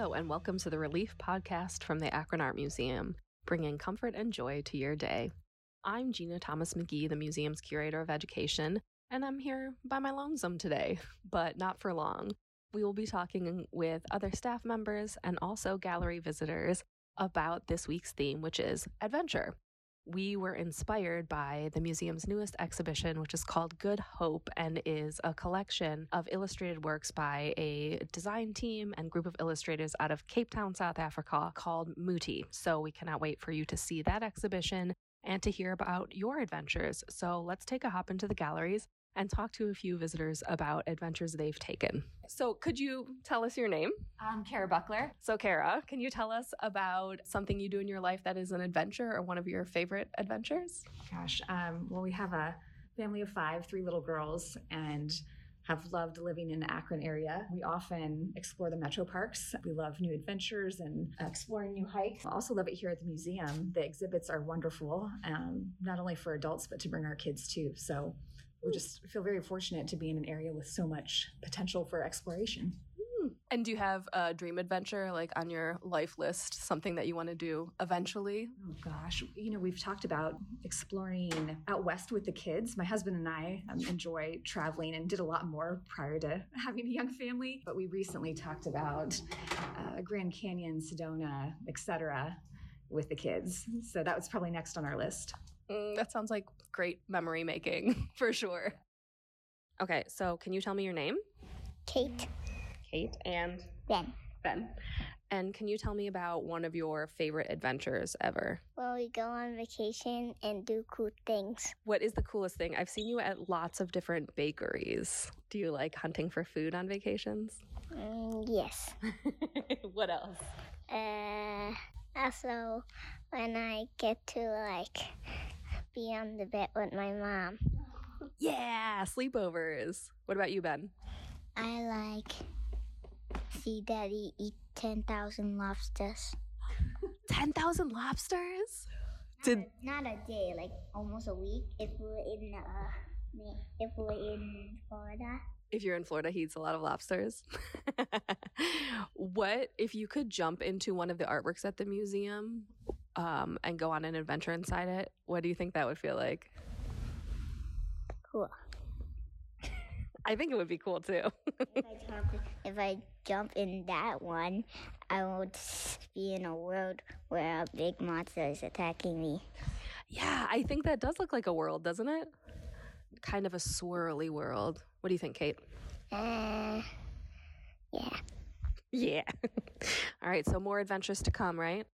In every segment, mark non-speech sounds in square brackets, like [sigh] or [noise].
Hello, and welcome to the Relief Podcast from the Akron Art Museum, bringing comfort and joy to your day. I'm Gina Thomas McGee, the museum's curator of education, and I'm here by my lonesome today, [laughs] but not for long. We will be talking with other staff members and also gallery visitors about this week's theme, which is adventure we were inspired by the museum's newest exhibition, which is called Good Hope and is a collection of illustrated works by a design team and group of illustrators out of Cape Town, South Africa, called Muti. So we cannot wait for you to see that exhibition and to hear about your adventures. So let's take a hop into the galleries and talk to a few visitors about adventures they've taken. So, could you tell us your name? I'm Kara Buckler. So, Kara, can you tell us about something you do in your life that is an adventure or one of your favorite adventures? Gosh, um, well, we have a family of five, three little girls, and have loved living in the Akron area. We often explore the metro parks. We love new adventures and exploring new hikes. I also love it here at the museum. The exhibits are wonderful, um, not only for adults, but to bring our kids too. So we just feel very fortunate to be in an area with so much potential for exploration. Hmm. And do you have a dream adventure like on your life list, something that you want to do eventually? Oh gosh, you know, we've talked about exploring out west with the kids. My husband and I um, enjoy traveling and did a lot more prior to [laughs] having a young family. But we recently talked about uh, Grand Canyon, Sedona, etc., with the kids. So that was probably next on our list. Mm, that sounds like great memory making [laughs] for sure. Okay, so can you tell me your name? Kate. Kate and Ben. Ben. And can you tell me about one of your favorite adventures ever? Well, we go on vacation and do cool things. What is the coolest thing? I've seen you at lots of different bakeries. Do you like hunting for food on vacations? Mm, yes. [laughs] what else? Uh, also, when I get to like be on the bed with my mom. Yeah, sleepovers. What about you, Ben? I like see daddy eat 10,000 lobsters. 10,000 lobsters? Not Did a, not a day, like almost a week if we're in uh if we're in Florida. If you're in Florida, he eats a lot of lobsters. [laughs] what if you could jump into one of the artworks at the museum um, and go on an adventure inside it? What do you think that would feel like? Cool. I think it would be cool too. if, I jump, if I jump in that one, I would be in a world where a big monster is attacking me. Yeah, I think that does look like a world, doesn't it? Kind of a swirly world. What do you think, Kate? Uh, yeah. Yeah. [laughs] All right, so more adventures to come, right?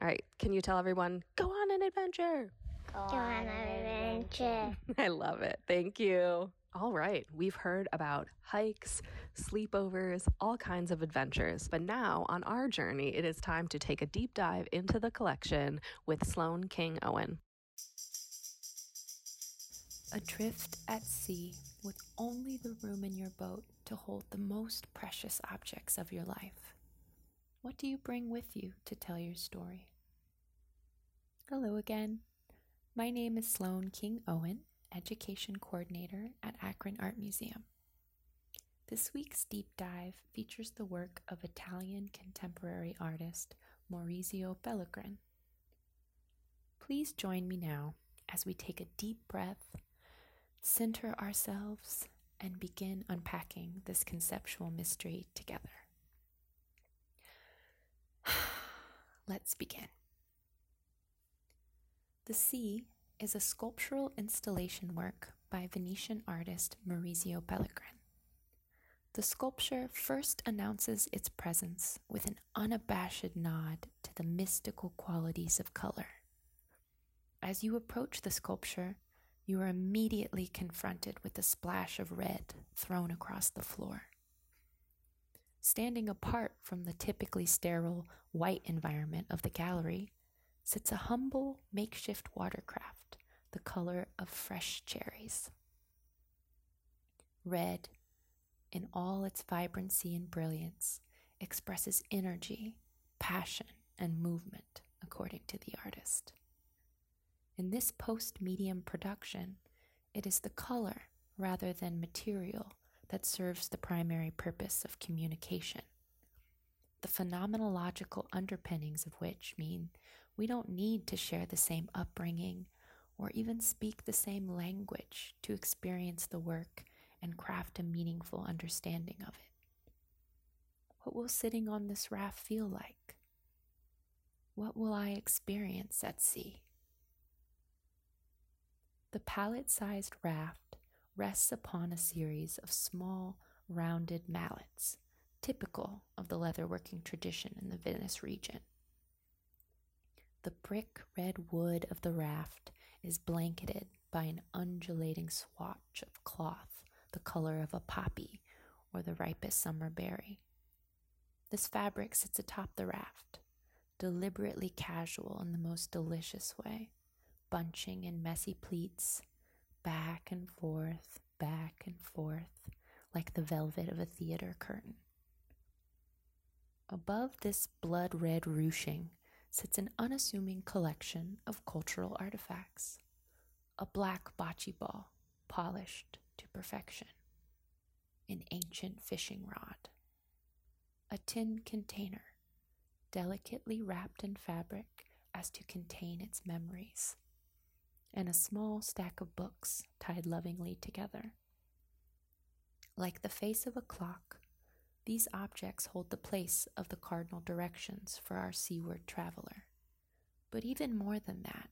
All right, can you tell everyone, go on an adventure? Go on an adventure. [laughs] I love it. Thank you. All right, we've heard about hikes, sleepovers, all kinds of adventures. But now, on our journey, it is time to take a deep dive into the collection with Sloane King Owen. Adrift at sea with only the room in your boat to hold the most precious objects of your life. What do you bring with you to tell your story? Hello again. My name is Sloane King Owen, Education Coordinator at Akron Art Museum. This week's deep dive features the work of Italian contemporary artist Maurizio Pellegrin. Please join me now as we take a deep breath, center ourselves, and begin unpacking this conceptual mystery together. [sighs] Let's begin. The Sea is a sculptural installation work by Venetian artist Maurizio Pellegrin. The sculpture first announces its presence with an unabashed nod to the mystical qualities of color. As you approach the sculpture, you are immediately confronted with a splash of red thrown across the floor. Standing apart from the typically sterile white environment of the gallery sits a humble makeshift watercraft the color of fresh cherries. Red, in all its vibrancy and brilliance, expresses energy, passion, and movement, according to the artist. In this post medium production, it is the color rather than material that serves the primary purpose of communication. the phenomenological underpinnings of which mean we don't need to share the same upbringing or even speak the same language to experience the work and craft a meaningful understanding of it. What will sitting on this raft feel like? What will I experience at sea? The pallet sized raft rests upon a series of small, rounded mallets, typical of the leatherworking tradition in the Venice region. The brick red wood of the raft is blanketed by an undulating swatch of cloth the color of a poppy or the ripest summer berry. This fabric sits atop the raft, deliberately casual in the most delicious way, bunching in messy pleats, back and forth, back and forth, like the velvet of a theater curtain. Above this blood red ruching sits an unassuming collection of cultural artifacts. A black bocce ball, polished to perfection. An ancient fishing rod. A tin container, delicately wrapped in fabric as to contain its memories. And a small stack of books tied lovingly together. Like the face of a clock, these objects hold the place of the cardinal directions for our seaward traveler. But even more than that,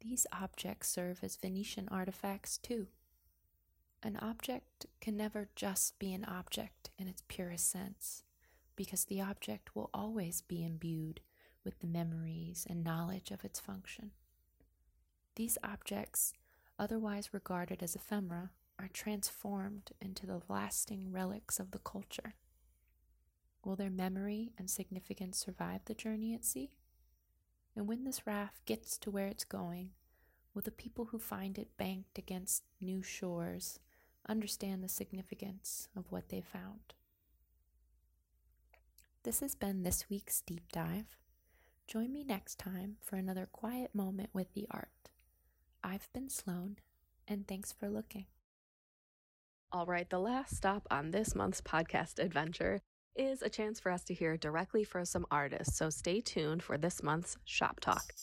these objects serve as Venetian artifacts too. An object can never just be an object in its purest sense, because the object will always be imbued with the memories and knowledge of its function. These objects, otherwise regarded as ephemera, are transformed into the lasting relics of the culture. Will their memory and significance survive the journey at sea? And when this raft gets to where it's going, will the people who find it banked against new shores understand the significance of what they found? This has been this week's deep dive. Join me next time for another quiet moment with the art. I've been Sloane, and thanks for looking. All right, the last stop on this month's podcast adventure is a chance for us to hear directly from some artists. So stay tuned for this month's Shop Talk.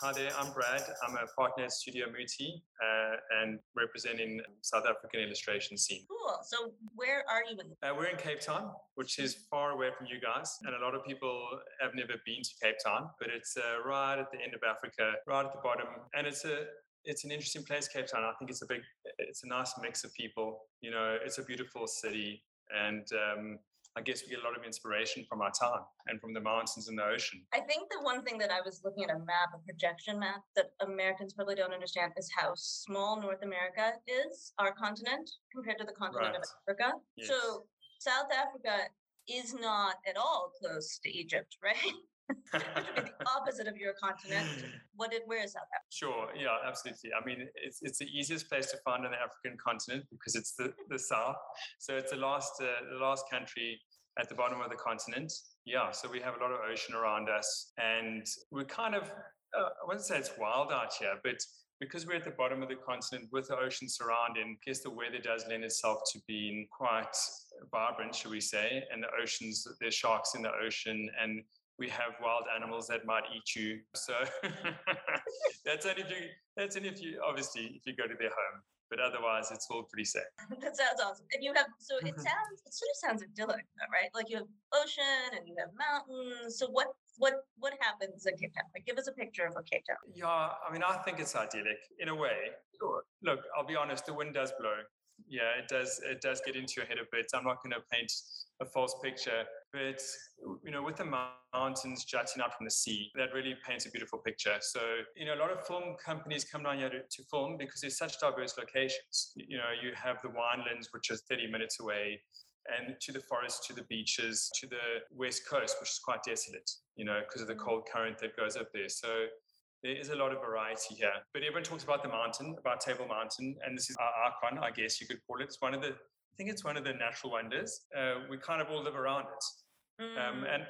Hi there, I'm Brad. I'm a partner at Studio Muti uh, and representing South African illustration scene. Cool. So where are you in? Uh, we're in Cape Town, which is far away from you guys, and a lot of people have never been to Cape Town, but it's uh, right at the end of Africa, right at the bottom, and it's a it's an interesting place, Cape Town. I think it's a big, it's a nice mix of people. You know, it's a beautiful city, and um, I guess we get a lot of inspiration from our town and from the mountains and the ocean. I think the one thing that I was looking at a map, a projection map, that Americans probably don't understand is how small North America is, our continent, compared to the continent Right. of Africa. Yes. So South Africa is not at all close to Egypt, [laughs] right? Which would be the [laughs] opposite of your continent. What did, where is South Africa? Sure, yeah, absolutely. I mean, it's it's the easiest place to find on the African continent because it's the, the south. So it's the last uh, the last country at the bottom of the continent. Yeah, so we have a lot of ocean around us, and we're kind of uh, I wouldn't say it's wild out here, but because we're at the bottom of the continent with the ocean surrounding, I guess the weather does lend itself to being quite vibrant, should we say? And the oceans, there's sharks in the ocean, and we have wild animals that might eat you. So [laughs] that's only if you, that's only if you obviously if you go to their home. But otherwise, it's all pretty safe. [laughs] that sounds awesome. And you have so it mm-hmm. sounds it sort of sounds idyllic, though, right? Like you have ocean and you have mountains. So what what what happens in Cape Town? Like give us a picture of what Cape Town. Yeah, I mean, I think it's idyllic in a way. Look, I'll be honest, the wind does blow. Yeah, it does. It does get into your head a bit. I'm not going to paint a false picture, but you know, with the mountains jutting out from the sea, that really paints a beautiful picture. So, you know, a lot of film companies come down here to, to film because there's such diverse locations. You know, you have the winelands, which is 30 minutes away and to the forest, to the beaches, to the west coast, which is quite desolate, you know, because of the cold current that goes up there. So there is a lot of variety here. But everyone talks about the mountain, about Table Mountain, and this is uh, our icon, I guess you could call it. It's one of the, think it's one of the natural wonders. Uh, we kind of all live around it. Um, Mm. and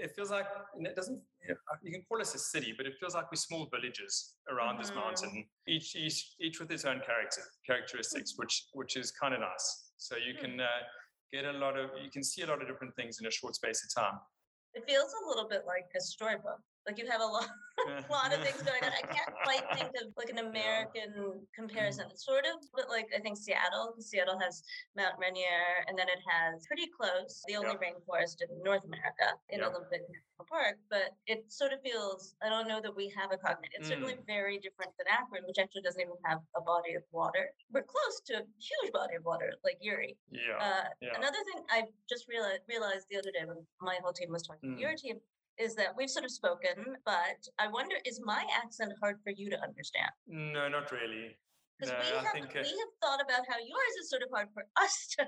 it feels like and it doesn't. You, you can call us a city, but it feels like we're small villages around this Mhm. mountain, each each each with its own character characteristics, which which is kind of nice. So you Hmm. can uh, get a lot of, you can see a lot of different things in a short space of time. It feels a little bit like a storybook. Like you have a lot, [laughs] [laughs] a lot of things going on. I can't quite think of like an American comparison. It's sort of, but like I think Seattle. Seattle has Mount Rainier, and then it has pretty close the only rainforest in North America in Yeah. Olympic National Park. But it sort of feels. I don't know that we have a cognate. It's certainly very different than Akron, which actually doesn't even have a body of water. We're close to a huge body of water, like Erie. Yeah. Uh, yeah. Another thing I just realized realized the other day when my whole team was talking to Mm. your team is that we've sort of spoken, but I wonder is my accent hard for you to understand? no, not really. Because No, we have think, uh, we have thought about how yours is sort of hard for us [laughs] to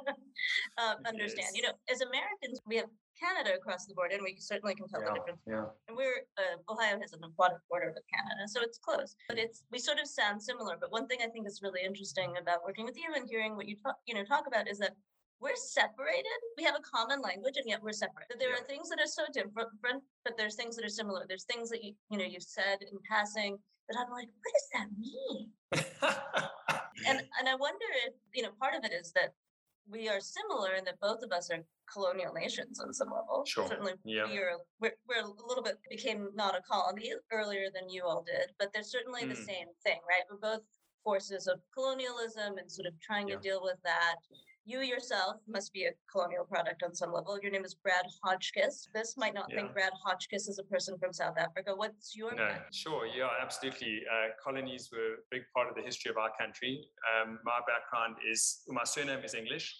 um, understand. You know, as Americans, we have Canada across the border, and we certainly can tell the difference. Yeah. And we're uh, Ohio has an aquatic border with Canada, so it's close. But it's we sort of sound similar. But one thing I think is really interesting about working with you and hearing what you talk, you know, talk about is that we're separated. We have a common language, and yet we're separate. There are things that are so different, but there's things that are similar. There's things that you you know you've said in passing that I'm like, what does that mean? [laughs] And and I wonder if you know part of it is that we are similar in that both of us are colonial nations on some level. Sure. Certainly, Yeah. we are we're, we're a little bit became not a colony earlier than you all did, but they're certainly the Mm. same thing, right? We're both forces of colonialism and sort of trying Yeah. to deal with that. You yourself must be a colonial product on some level. Your name is Brad Hotchkiss. This might not think Brad Hotchkiss is a person from South Africa. What's your No, background? sure, yeah, absolutely. Uh, colonies were a big part of the history of our country. Um, my background is my surname is English,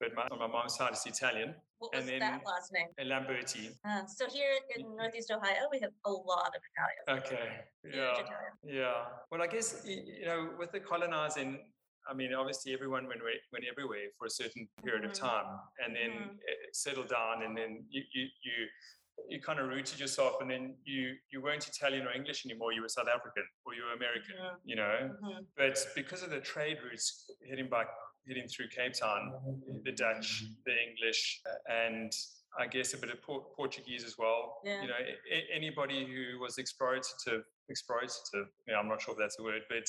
but my, on my mom's side is Italian, What was and then- that last name? Lamberti. Uh, so here in Northeast Ohio, we have a lot of Italians. Okay, yeah, Italian. yeah. Well, I guess you know, with the colonizing, I mean, obviously everyone went went everywhere for a certain period Mhm. of time, and then Mhm. it settled down, and then you you you you kind of rooted yourself, and then you you weren't Italian or English anymore. You were South African or you were American, Mhm. you know. Mhm. But because of the trade routes heading back, heading through Cape Town, the Dutch, the English, and I guess a bit of Por- Portuguese as well. Yeah. You know, a- anybody who was explorative, explorative, you know, I'm not sure if that's a word, but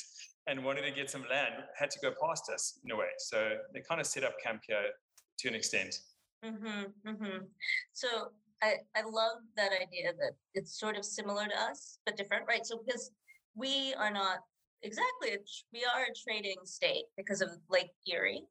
and wanted to get some land had to go past us in a way. So they kind of set up camp here to an extent. Mm-hmm, mm-hmm. So I I love that idea that it's sort of similar to us but different, right? So because we are not exactly we are a trading state because of Lake Erie.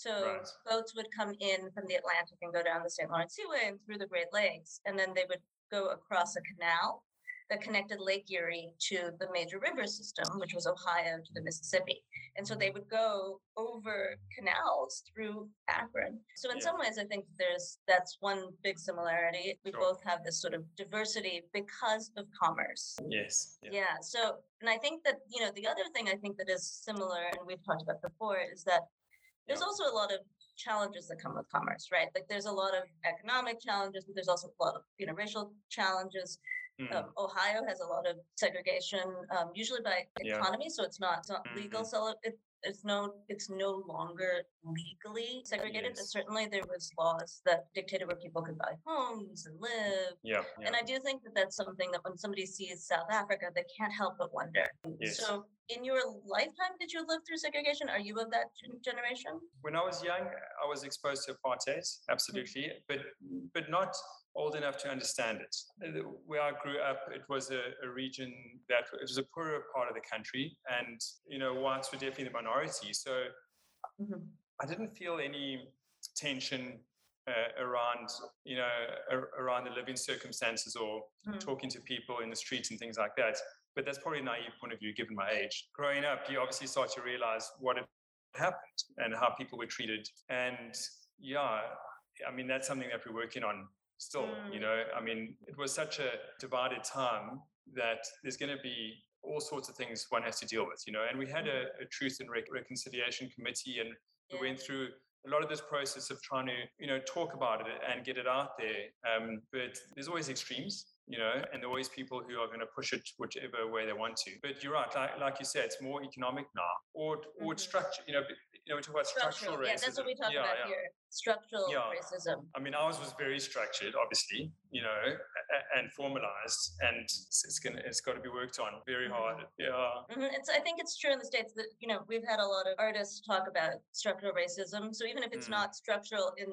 So Right. boats would come in from the Atlantic and go down the St. Lawrence Seaway and through the Great Lakes, and then they would go across a canal that connected Lake Erie to the major river system, which was Ohio to the Mississippi. And so they would go over canals through Akron. So in Yeah. some ways, I think there's that's one big similarity. We Sure. both have this sort of diversity because of commerce. Yes. Yeah. Yeah. So, and I think that, you know, the other thing I think that is similar, and we've talked about before, is that there's Yeah. also a lot of challenges that come with commerce, right? Like there's a lot of economic challenges, but there's also a lot of, you know, racial challenges. Mm. Um, Ohio has a lot of segregation, um, usually by Yeah. economy, so it's not it's not legal. Mhm. So it, it's no it's no longer legally segregated, but Yes. certainly there was laws that dictated where people could buy homes and live. Yeah. yeah. And I do think that that's something that when somebody sees South Africa, they can't help but wonder. Yes. So, in your lifetime, did you live through segregation? Are you of that generation? when I was young, I was exposed to apartheid, absolutely, but but not old enough to understand it. Where I grew up, it was a, a region that it was a poorer part of the country, and you know, whites were definitely the minority. So Mhm. I didn't feel any tension uh, around you know ar- around the living circumstances or Mm. talking to people in the streets and things like that. But that's probably a naive point of view given my age. Growing up, you obviously start to realize what had happened and how people were treated. And yeah, I mean that's something that we're working on still. You Mm. know, I mean it was such a divided time that there's going to be all sorts of things one has to deal with. You know, and we had a, a truth and Rec- reconciliation committee, and we. Yeah. went through a lot of this process of trying to you know talk about it and get it out there um, but there's always extremes you know and there are always people who are going to push it whichever way they want to but you're right like, like you said it's more economic now or or it's Mhm. structure you know you know we talk about structural, Structural. Yeah, that's what we talk Yeah, about yeah. here. Structural Yeah. racism. I mean, ours was very structured, obviously, you know, and formalized, and it's, gonna, it's got to be worked on very hard. Yeah, Mhm, It's, I think it's true in the states that you know we've had a lot of artists talk about structural racism. So even if it's Mm. not structural in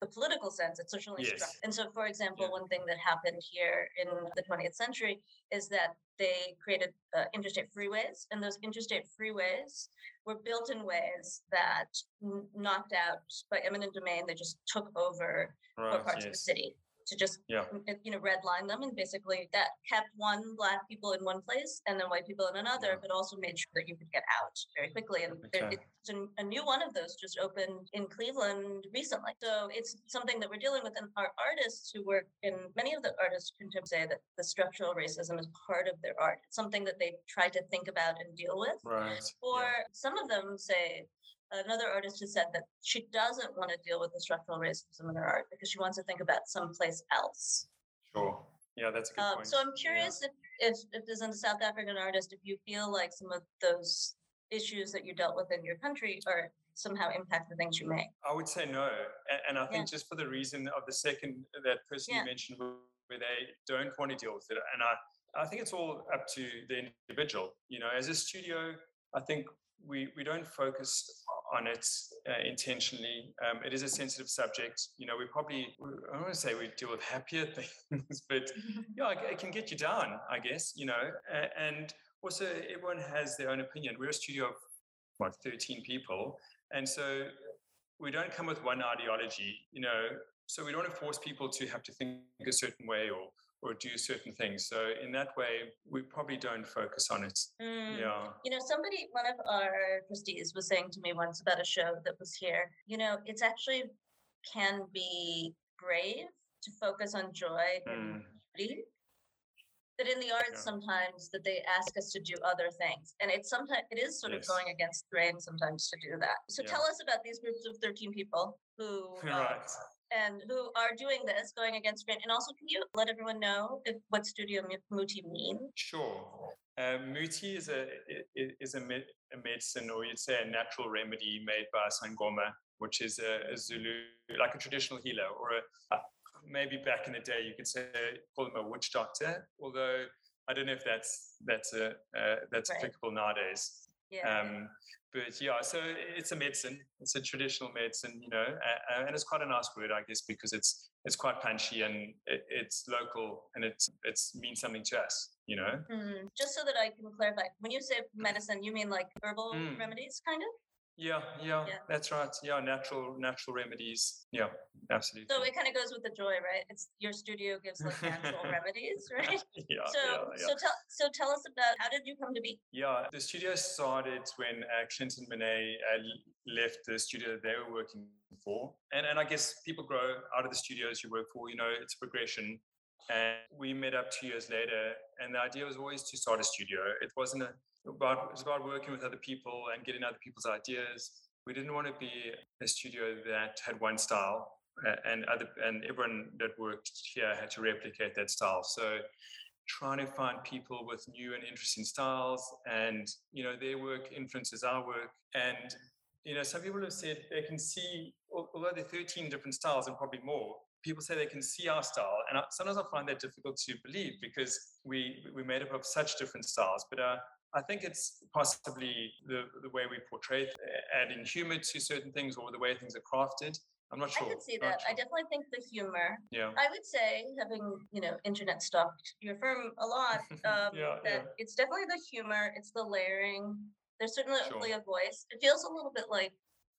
the political sense, it's socially Yes. struck. And so, for example, Yeah. one thing that happened here in the 20th century is that they created uh, interstate freeways, and those interstate freeways were built in ways that n- knocked out by eminent domain. They just took over Right. parts of the city to just Yeah. Mm, you know redline them and basically that kept one black people in one place and then white people in another Yeah. but also made sure that you could get out very quickly and there, Okay. it's a, a new one of those just opened in cleveland recently so it's something that we're dealing with and our artists who work in many of the artists can say that the structural racism is part of their art it's something that they try to think about and deal with Right. or yeah. some of them say another artist has said that she doesn't want to deal with the structural racism in her art because she wants to think about someplace else. Sure. Yeah, that's a good Um, point. so I'm Yeah. curious if, if, if as a South African artist, if you feel like some of those issues that you dealt with in your country are somehow impact the things you make. I would say no. And, and I think Yeah. just for the reason of the second, that person Yeah. you mentioned where they don't want to deal with it. And I, I think it's all up to the individual. You know, as a studio, I think we, we don't focus on it uh, intentionally. Um, it is a sensitive subject. You know, we probably, I don't want to say we deal with happier [laughs] things, but [laughs] yeah, it, can get you down, I guess, you know, and also everyone has their own opinion. We're a studio of what, 13 people. And so we don't come with one ideology, you know, so we don't want to force people to have to think a certain way or or do certain things. So in that way, we probably don't focus on it. Mm. Yeah. You know, somebody, one of our trustees was saying to me once about a show that was here, you know, it's actually can be brave to focus on joy and Mm. beauty. That in the arts Yeah. sometimes that they ask us to do other things. And it's sometimes it is sort Yes. of going against the grain sometimes to do that. So Yeah. tell us about these groups of 13 people who uh, [laughs] right. And who are doing this, going against grain. And also can you let everyone know if, what Studio Muti means? Sure. Um, muti is a is a, a medicine, or you'd say a natural remedy made by Sangoma, which is a, a Zulu, like a traditional healer, or a, uh, maybe back in the day you could say call them a witch doctor. Although I don't know if that's that's a uh, that's Right. applicable nowadays. Yeah. Um, but yeah, so it's a medicine. It's a traditional medicine, you know, uh, and it's quite a nice word, I guess, because it's it's quite punchy and it, it's local and it's it's means something to us, you know. Hmm, Just so that I can clarify, when you say medicine, you mean like herbal Mm. remedies, kind of? Yeah, yeah, Yeah. that's right. Yeah, natural natural remedies. Yeah, absolutely. So it kind of goes with the joy, right? It's your studio gives like natural [laughs] remedies, right? [laughs] yeah, So yeah, yeah. so tell so tell us about how did you come to be? Yeah, the studio started when uh, Clinton Monet uh, left the studio that they were working for. And, and I guess people grow out of the studios you work for, you know, it's progression. And we met up two years later, and the idea was always to start a studio. It wasn't a, about, it was about working with other people and getting other people's ideas. We didn't want to be a studio that had one style. And other and everyone that worked here had to replicate that style. So trying to find people with new and interesting styles and you know their work influences our work and you know some people have said they can see al- although there are 13 different styles and probably more people say they can see our style and sometimes i find that difficult to believe because we we made up of such different styles but uh, I think it's possibly the, the way we portray, it, adding humor to certain things or the way things are crafted. I'm not sure. I could see not that. I definitely think the humor. Yeah. I would say, having you know, internet stalked your firm a lot, [laughs] um, Yeah, that yeah. it's definitely the humor. It's the layering. There's certainly Sure. a voice. It feels a little bit like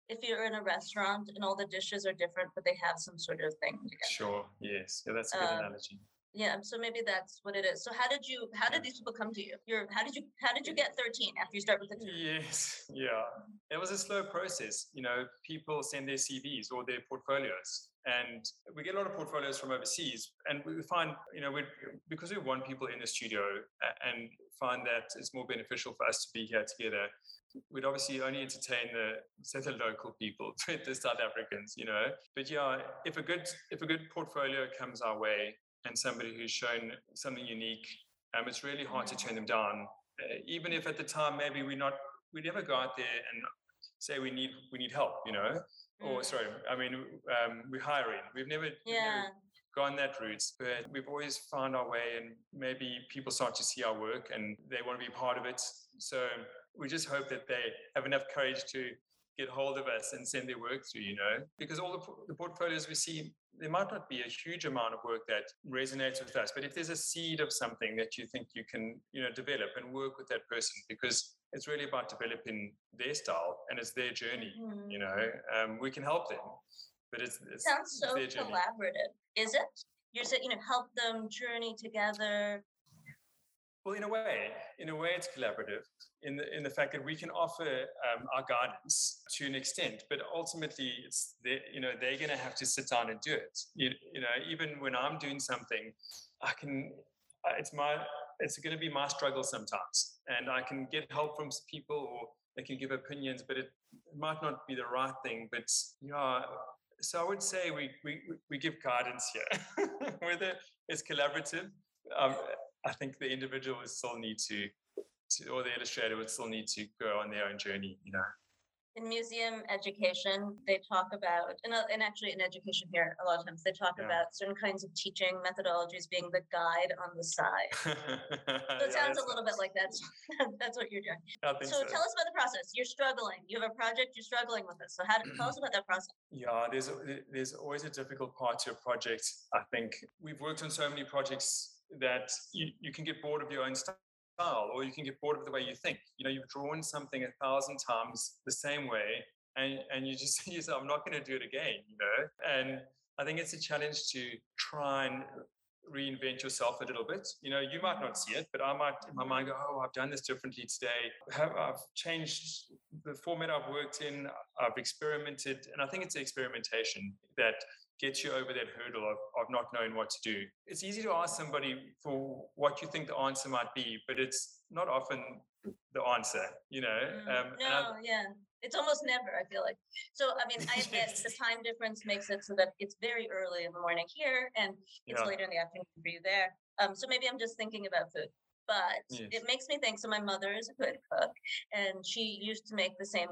if you're in a restaurant and all the dishes are different, but they have some sort of thing together. Sure. Yes. Yeah, that's a good Um, analogy. Yeah, so maybe that's what it is. So how did you? How did these people come to you? You're how did you? How did you get 13 after you start with the two? Yes, yeah. It was a slow process. You know, people send their CVs or their portfolios, and we get a lot of portfolios from overseas. And we find, you know, we because we want people in the studio and find that it's more beneficial for us to be here together. We'd obviously only entertain the say the local people, [laughs] the South Africans, you know. But yeah, if a good if a good portfolio comes our way and somebody who's shown something unique, um, it's really hard to turn them down uh, even if at the time maybe we not we never go out there and say we need we need help you know or Mm. sorry i mean um, we're hiring we've never, we've never Yeah. gone that route but we've always found our way and maybe people start to see our work and they want to be part of it so we just hope that they have enough courage to get hold of us and send their work through, you know, because all the, the portfolios we see, there might not be a huge amount of work that resonates with us, but if there's a seed of something that you think you can, you know, develop and work with that person, because it's really about developing their style and it's their journey, Mhm. you know, um, we can help them, but it's, it's Sounds so collaborative. Is it? You're saying, you know, help them journey together. Well, in a way, in a way, it's collaborative in the in the fact that we can offer um, our guidance to an extent, but ultimately, it's they, you know they're going to have to sit down and do it. You, you know, even when I'm doing something, I can. uh, It's my. It's going to be my struggle sometimes, and I can get help from people, or they can give opinions, but it, might not be the right thing. But yeah, so I would say we we we- we give guidance here, [laughs] whether it's collaborative. Um, I think the individual would still need to, to, or the illustrator would still need to go on their own journey, you know. In museum education, they talk about, and, uh, and actually in education here, a lot of times they talk Yeah. about certain kinds of teaching methodologies being the guide on the side. [laughs] So it sounds a little bit like that's [laughs] that's what you're doing. So, so. tell us about the process. You're struggling. You have a project. You're struggling with it. So how do, tell us about that process. Yeah, there's a- there's always a difficult part to a project. I think we've worked on so many projects that you, you can get bored of your own style, or you can get bored of the way you think. You know, you've drawn something a thousand times the same way, and and you just [laughs] say I'm not going to do it again. You know, and I think it's a challenge to try and reinvent yourself a little bit. You know, you might not see it, but I might in my mind go, oh, I've done this differently today. I've changed the format I've worked in. I've experimented, and I think it's experimentation that gets you over that hurdle of, of not knowing what to do. It's easy to ask somebody for what you think the answer might be, but it's not often the answer, you know. Mm, Um, no, yeah. It's almost never, I feel like. So, I mean, I admit [laughs] the time difference makes it so that it's very early in the morning here and it's Yeah. later in the afternoon for you there. Um, so maybe I'm just thinking about food. But Yes. it makes me think. So my mother is a good cook, and she used to make the same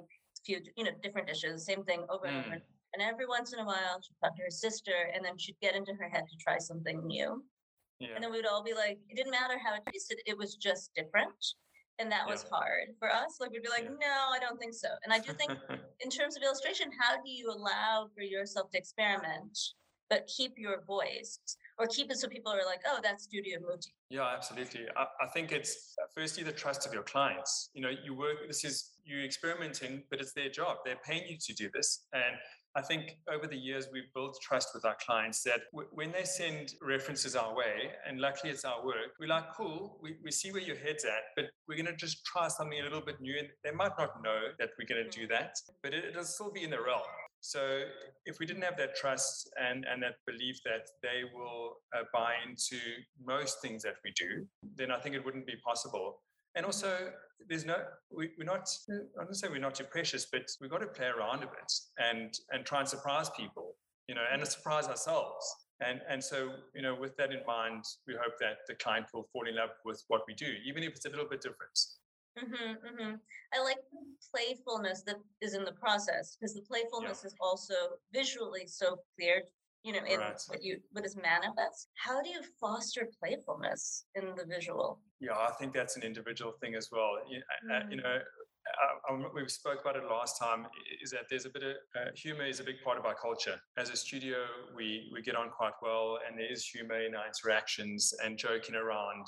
few, you know, different dishes, same thing over and over. And every once in a while, she'd talk to her sister, and then she'd get into her head to try something new. yeah. And then we'd all be like, it didn't matter how it tasted, it was just different. And that was hard for us. Like we'd be like, Yeah. no, I don't think so. And I do think [laughs] in terms of illustration, how do you allow for yourself to experiment, but keep your voice or keep it so people are like, oh, that's Studio Muti. Yeah, absolutely. I, I think it's uh, firstly the trust of your clients. You know, you work, this is you experimenting, but it's their job. They're paying you to do this. And I think over the years, we've built trust with our clients that w- when they send references our way, and luckily it's our work, we're like, cool, we, we see where your head's at, but we're going to just try something a little bit new. And they might not know that we're going to do that, but it, it'll still be in the realm. So if we didn't have that trust and, and that belief that they will uh, buy into most things that we do, then I think it wouldn't be possible. And also, there's no, we, we're not, I don't say we're not too precious, but we've got to play around a bit and, and try and surprise people, you know, and surprise ourselves. And, and so, you know, with that in mind, we hope that the client will fall in love with what we do, even if it's a little bit different. hmm hmm I like the playfulness that is in the process because the playfulness is also visually so clear, you know, in Right. what you what is manifest. How do you foster playfulness in the visual? Yeah, I think that's an individual thing as well. You, uh, uh, you Mm. know, uh, um, we spoke about it last time. Is that there's a bit of uh, humor is a big part of our culture. As a studio, we we get on quite well, and there is humor in our interactions and joking around.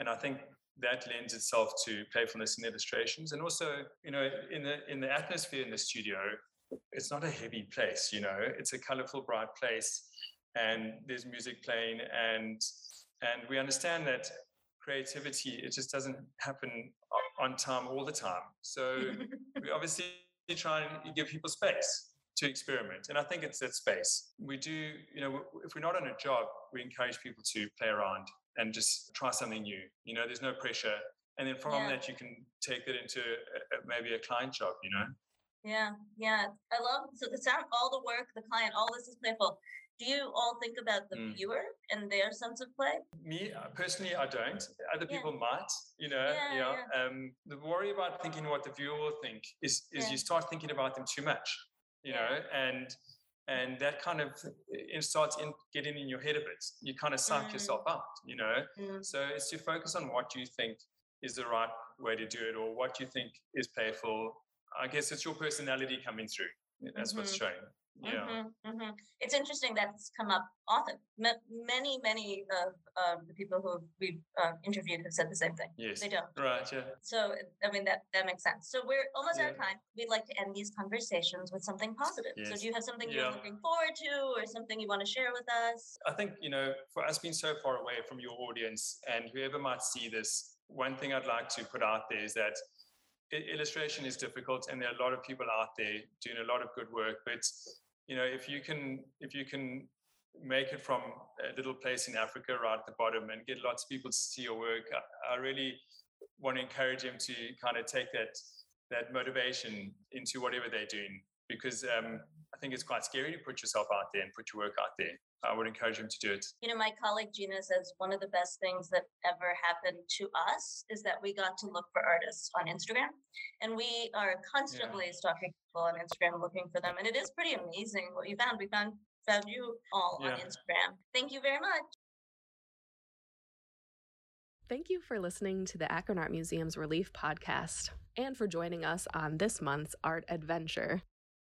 And I think that lends itself to playfulness in illustrations, and also, you know, in the in the atmosphere in the studio, it's not a heavy place. You know, it's a colorful, bright place, and there's music playing, and and we understand that creativity it just doesn't happen on time all the time so we [laughs] obviously try and give people space to experiment and i think it's that space we do you know if we're not on a job we encourage people to play around and just try something new you know there's no pressure and then from Yeah. that you can take that into a, a- maybe a client job you know Yeah, yeah. I love so the sound, all the work, the client, all this is playful. Do you all think about the Mm. viewer and their sense of play? me uh, personally i don't other Yeah. people might you know Yeah, yeah, yeah. um the worry about thinking what the viewer will think is is you start thinking about them too much you know and and that kind of it starts in getting in your head a bit you kind of psych Mm. yourself out you know Mm. so it's to focus on what you think is the right way to do it or what you think is playful I guess it's your personality coming through. That's what's Mm-hmm. showing. Yeah. Mhm, mhm. It's interesting that's come up often. Ma- many, many of um, the people who we've uh, interviewed have said the same thing. Yes. They don't. Right. Yeah. So, I mean, that, that makes sense. So, we're almost out of time. We'd like to end these conversations with something positive. Yes. So, do you have something Yeah. you're looking forward to or something you want to share with us? I think, you know, for us being so far away from your audience and whoever might see this, one thing I'd like to put out there is that illustration is difficult and there are a lot of people out there doing a lot of good work. But, you know, if you can, if you can make it from a little place in Africa right at the bottom and get lots of people to see your work, I, I really want to encourage them to kind of take that, that motivation into whatever they're doing because um, I think it's quite scary to put yourself out there and put your work out there. I would encourage them to do it. You know, my colleague Gina says one of the best things that ever happened to us is that we got to look for artists on Instagram. And we are constantly stalking people on Instagram looking for them. And it is pretty amazing what you found. We found found you all on Instagram. Thank you very much. Thank you for listening to the Akron Art Museum's Relief podcast and for joining us on this month's art adventure.